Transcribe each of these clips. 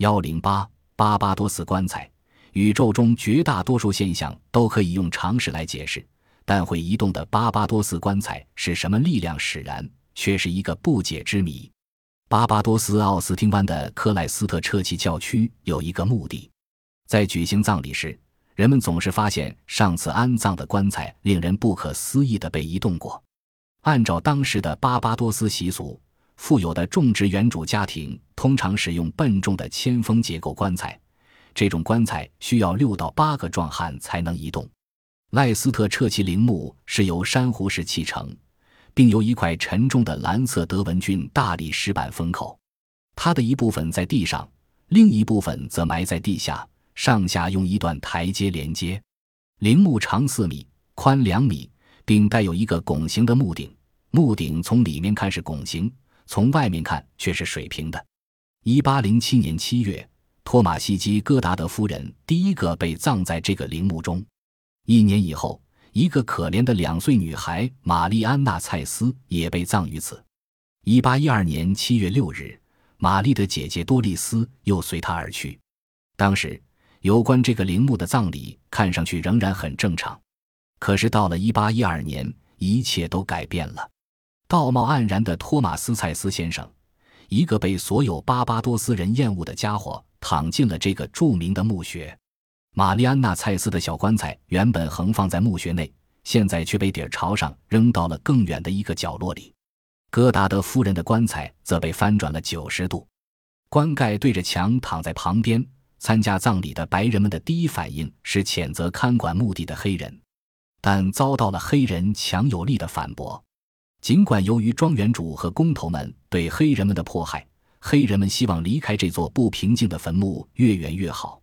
幺零八巴巴多斯棺材，宇宙中绝大多数现象都可以用常识来解释，但会移动的巴巴多斯棺材是什么力量使然，却是一个不解之谜。巴巴多斯奥斯汀湾的克莱斯特彻奇教区有一个墓地，在举行葬礼时，人们总是发现上次安葬的棺材令人不可思议地被移动过。按照当时的巴巴多斯习俗，富有的种植园主家庭通常使用笨重的铅封结构棺材，这种棺材需要六到八个壮汉才能移动。赖斯特彻奇陵墓是由珊瑚石砌成，并由一块沉重的蓝色德文郡大理石板封口，它的一部分在地上，另一部分则埋在地下，上下用一段台阶连接。陵墓长四米，宽两米。并带有一个拱形的墓顶，墓顶从里面看是拱形，从外面看却是水平的。一八零七年七月，托马西基戈达德夫人第一个被葬在这个陵墓中。一年以后，一个可怜的两岁女孩玛丽安娜·蔡斯也被葬于此。一八一二年七月六日，玛丽的姐姐多丽丝又随她而去。当时，有关这个陵墓的葬礼看上去仍然很正常。可是到了一八一二年，一切都改变了。道貌岸然的托马斯·蔡斯先生，一个被所有巴巴多斯人厌恶的家伙，躺进了这个著名的墓穴。玛丽安娜·蔡斯的小棺材原本横放在墓穴内，现在却被底儿朝上扔到了更远的一个角落里。戈达德夫人的棺材则被翻转了九十度，棺盖对着墙躺在旁边。参加葬礼的白人们的第一反应是谴责看管墓地的黑人。但遭到了黑人强有力的反驳。尽管由于庄园主和工头们对黑人们的迫害，黑人们希望离开这座不平静的坟墓越远越好，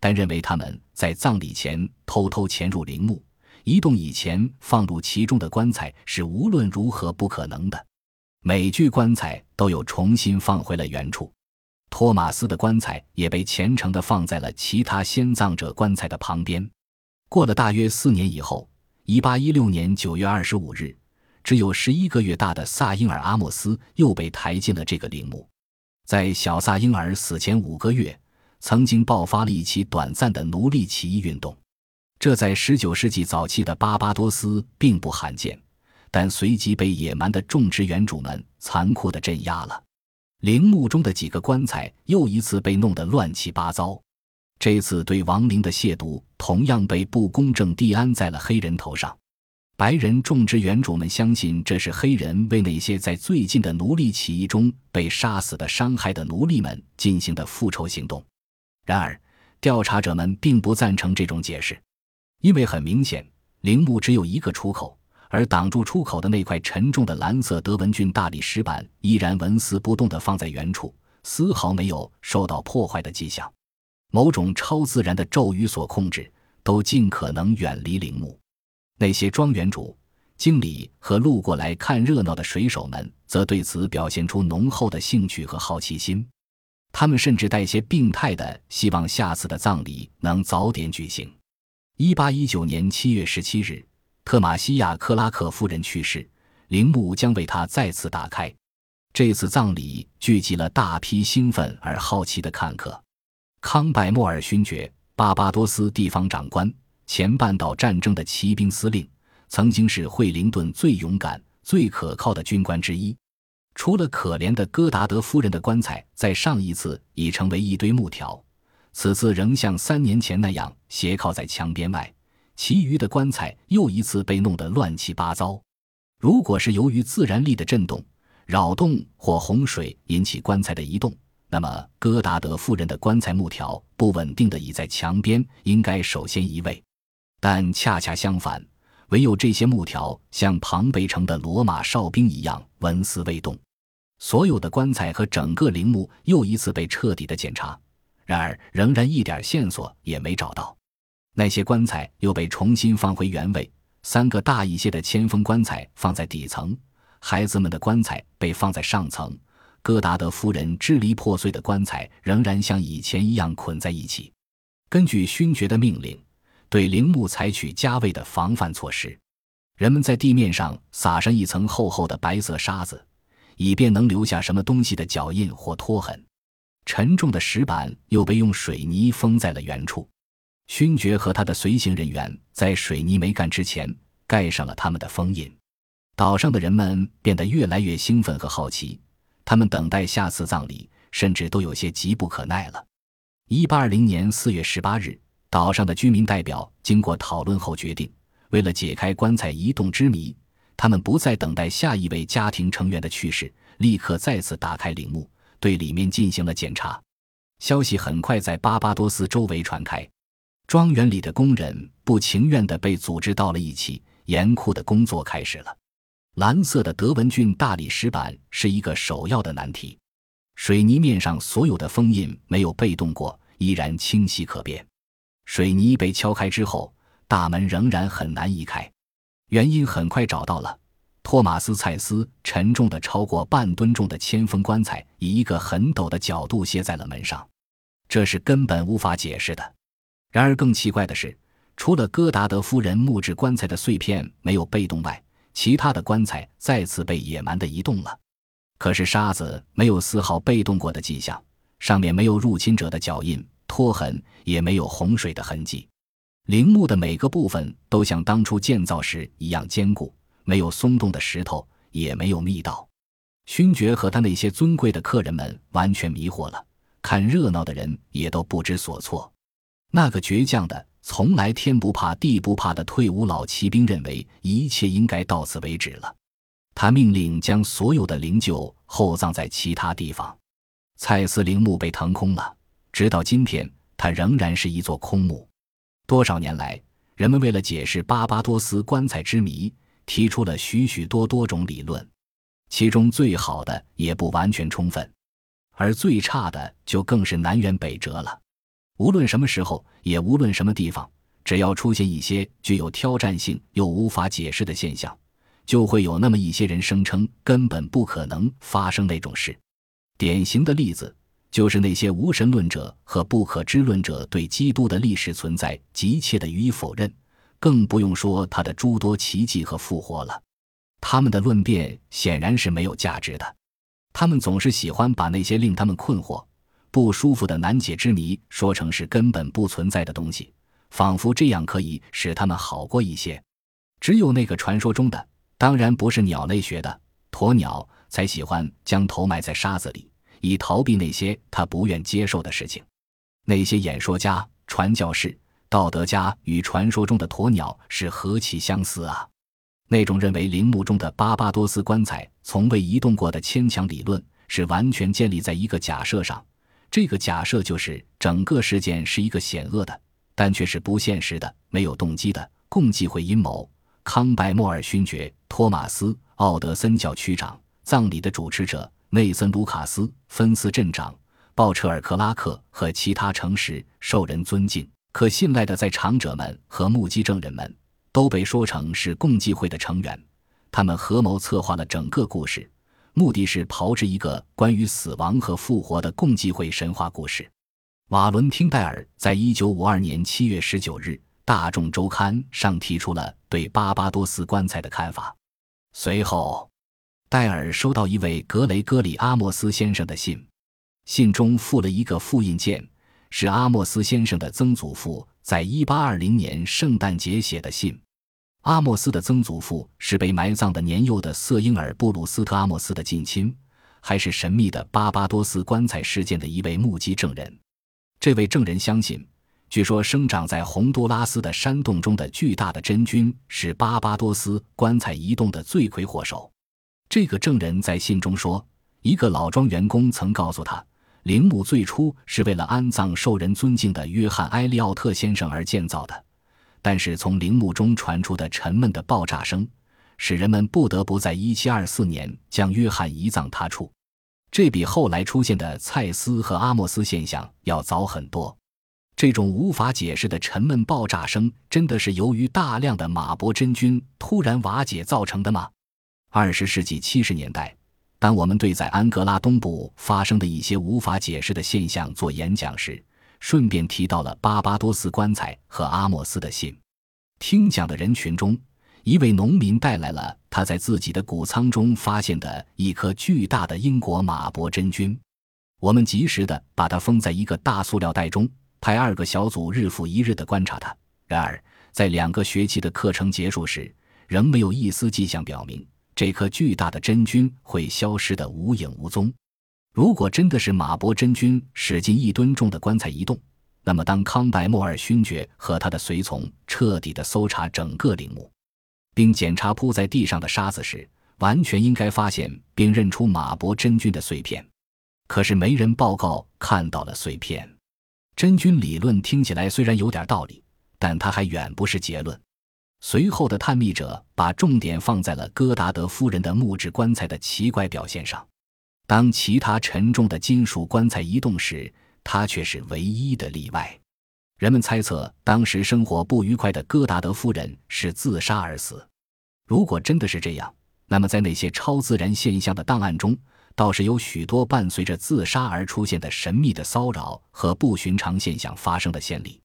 但认为他们在葬礼前偷偷潜入陵墓、移动以前放入其中的棺材是无论如何不可能的。每具棺材都有重新放回了原处。托马斯的棺材也被虔诚地放在了其他先葬者棺材的旁边。过了大约四年以后。一八一六年九月二十五日，只有十一个月大的萨因尔阿莫斯又被抬进了这个陵墓。在小萨因尔死前五个月，曾经爆发了一起短暂的奴隶起义运动，这在十九世纪早期的巴巴多斯并不罕见，但随即被野蛮的种植园主们残酷地镇压了。陵墓中的几个棺材又一次被弄得乱七八糟。这次对亡灵的亵渎同样被不公正地安在了黑人头上。白人种植园主们相信这是黑人为那些在最近的奴隶起义中被杀死的伤害的奴隶们进行的复仇行动。然而，调查者们并不赞成这种解释，因为很明显，陵墓只有一个出口，而挡住出口的那块沉重的蓝色德文郡大理石板依然纹丝不动地放在原处，丝毫没有受到破坏的迹象。某种超自然的咒语所控制，都尽可能远离陵墓。那些庄园主、经理和路过来看热闹的水手们，则对此表现出浓厚的兴趣和好奇心。他们甚至带些病态的希望下次的葬礼能早点举行。一八一九年七月十七日，特马西亚·克拉克夫人去世，陵墓将为她再次打开。这次葬礼聚集了大批兴奋而好奇的看客。康拜莫尔勋爵，巴巴多斯地方长官，前半岛战争的骑兵司令，曾经是惠灵顿最勇敢、最可靠的军官之一。除了可怜的戈达德夫人的棺材，在上一次已成为一堆木条，此次仍像三年前那样斜靠在墙边外，其余的棺材又一次被弄得乱七八糟。如果是由于自然力的震动、扰动或洪水引起棺材的移动，那么，戈达德夫人的棺材木条不稳定的倚在墙边，应该首先移位。但恰恰相反，唯有这些木条像庞贝城的罗马哨兵一样纹丝未动。所有的棺材和整个陵墓又一次被彻底的检查，然而仍然一点线索也没找到。那些棺材又被重新放回原位，三个大一些的铅封棺材放在底层，孩子们的棺材被放在上层。戈达德夫人支离破碎的棺材仍然像以前一样捆在一起。根据勋爵的命令，对陵墓采取加倍的防范措施。人们在地面上撒上一层厚厚的白色沙子，以便能留下什么东西的脚印或拖痕。沉重的石板又被用水泥封在了原处。勋爵和他的随行人员在水泥没干之前盖上了他们的封印。岛上的人们变得越来越兴奋和好奇，他们等待下次葬礼，甚至都有些急不可耐了。一八二零年四月十八日，岛上的居民代表经过讨论后决定，为了解开棺材移动之谜，他们不再等待下一位家庭成员的去世，立刻再次打开陵墓，对里面进行了检查。消息很快在巴巴多斯周围传开，庄园里的工人不情愿地被组织到了一起，严酷的工作开始了。蓝色的德文郡大理石板是一个首要的难题，水泥面上所有的封印没有被动过，依然清晰可辨。水泥被敲开之后，大门仍然很难移开，原因很快找到了。托马斯·蔡斯沉重的超过半吨重的铅封棺材以一个很陡的角度卸在了门上，这是根本无法解释的。然而更奇怪的是，除了戈达德夫人木质棺材的碎片没有被动外，其他的棺材再次被野蛮地移动了，可是沙子没有丝毫被动过的迹象，上面没有入侵者的脚印、拖痕，也没有洪水的痕迹。陵墓的每个部分都像当初建造时一样坚固，没有松动的石头，也没有密道。勋爵和他那些尊贵的客人们完全迷惑了，看热闹的人也都不知所措。那个倔强的。从来天不怕地不怕的退伍老骑兵认为一切应该到此为止了，他命令将所有的灵柩厚葬在其他地方。蔡司陵墓被腾空了，直到今天，它仍然是一座空墓。多少年来，人们为了解释巴巴多斯棺材之谜，提出了许许多多种理论，其中最好的也不完全充分，而最差的就更是南辕北辙了。无论什么时候，也无论什么地方，只要出现一些具有挑战性又无法解释的现象，就会有那么一些人声称根本不可能发生那种事。典型的例子就是那些无神论者和不可知论者对基督的历史存在急切的予以否认，更不用说他的诸多奇迹和复活了。他们的论辩显然是没有价值的，他们总是喜欢把那些令他们困惑。不舒服的难解之谜说成是根本不存在的东西，仿佛这样可以使他们好过一些。只有那个传说中的，当然不是鸟类学的鸵鸟，才喜欢将头埋在沙子里，以逃避那些他不愿接受的事情。那些演说家、传教士、道德家与传说中的鸵鸟是何其相似啊！那种认为陵墓中的巴巴多斯棺材从未移动过的牵强理论，是完全建立在一个假设上。这个假设就是整个事件是一个险恶的，但却是不现实的、没有动机的共济会阴谋。康拜莫尔勋爵、托马斯·奥德森教区长、葬礼的主持者内森·卢卡斯、芬斯镇长、鲍彻尔·克拉克和其他诚实、受人尊敬、可信赖的在场者们和目击证人们，都被说成是共济会的成员。他们合谋策划了整个故事。目的是炮制一个关于死亡和复活的共济会神话故事。瓦伦汀·戴尔在一九五二年七月十九日《大众周刊》上提出了对巴巴多斯棺材的看法。随后，戴尔收到一位格雷戈里·阿莫斯先生的信，信中附了一个复印件，是阿莫斯先生的曾祖父在一八二零年圣诞节写的信。阿莫斯的曾祖父是被埋葬的年幼的瑟英尔·布鲁斯特·阿莫斯的近亲，还是神秘的巴巴多斯棺材事件的一位目击证人。这位证人相信，据说生长在洪都拉斯的山洞中的巨大的真菌是巴巴多斯棺材移动的罪魁祸首。这个证人在信中说，一个老庄员工曾告诉他，陵墓最初是为了安葬受人尊敬的约翰·埃利奥特先生而建造的。但是从陵墓中传出的沉闷的爆炸声，使人们不得不在1724年将约翰移葬他处。这比后来出现的蔡斯和阿莫斯现象要早很多。这种无法解释的沉闷爆炸声，真的是由于大量的马勃真菌突然瓦解造成的吗？二十世纪七十年代，当我们对在安哥拉东部发生的一些无法解释的现象做演讲时，顺便提到了巴巴多斯棺材和阿莫斯的信。听讲的人群中，一位农民带来了他在自己的谷仓中发现的一颗巨大的英国马勃真菌。我们及时的把它封在一个大塑料袋中，派二个小组日复一日的观察它。然而，在两个学期的课程结束时，仍没有一丝迹象表明这颗巨大的真菌会消失得无影无踪。如果真的是马勃真菌使进一吨重的棺材移动，那么当康拜莫尔勋爵和他的随从彻底的搜查整个陵墓，并检查铺在地上的沙子时，完全应该发现并认出马勃真菌的碎片。可是没人报告看到了碎片。真菌理论听起来虽然有点道理，但它还远不是结论。随后的探秘者把重点放在了戈达德夫人的木质棺材的奇怪表现上。当其他沉重的金属棺材移动时，它却是唯一的例外。人们猜测，当时生活不愉快的戈达德夫人是自杀而死。如果真的是这样，那么在那些超自然现象的档案中，倒是有许多伴随着自杀而出现的神秘的骚扰和不寻常现象发生的先例。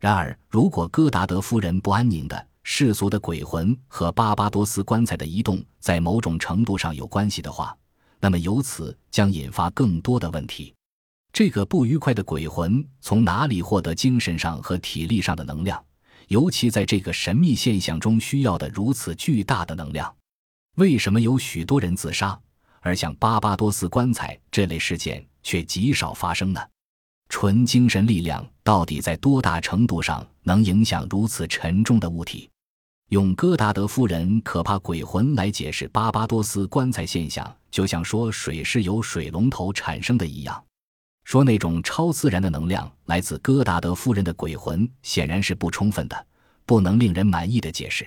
然而，如果戈达德夫人不安宁的世俗的鬼魂和巴巴多斯棺材的移动在某种程度上有关系的话，那么由此将引发更多的问题。这个不愉快的鬼魂从哪里获得精神上和体力上的能量？尤其在这个神秘现象中需要的如此巨大的能量？为什么有许多人自杀？而像巴巴多斯棺材这类事件却极少发生呢？纯精神力量到底在多大程度上能影响如此沉重的物体？用戈达德夫人可怕鬼魂来解释巴巴多斯棺材现象，就像说水是由水龙头产生的一样。说那种超自然的能量来自戈达德夫人的鬼魂，显然是不充分的、不能令人满意的解释。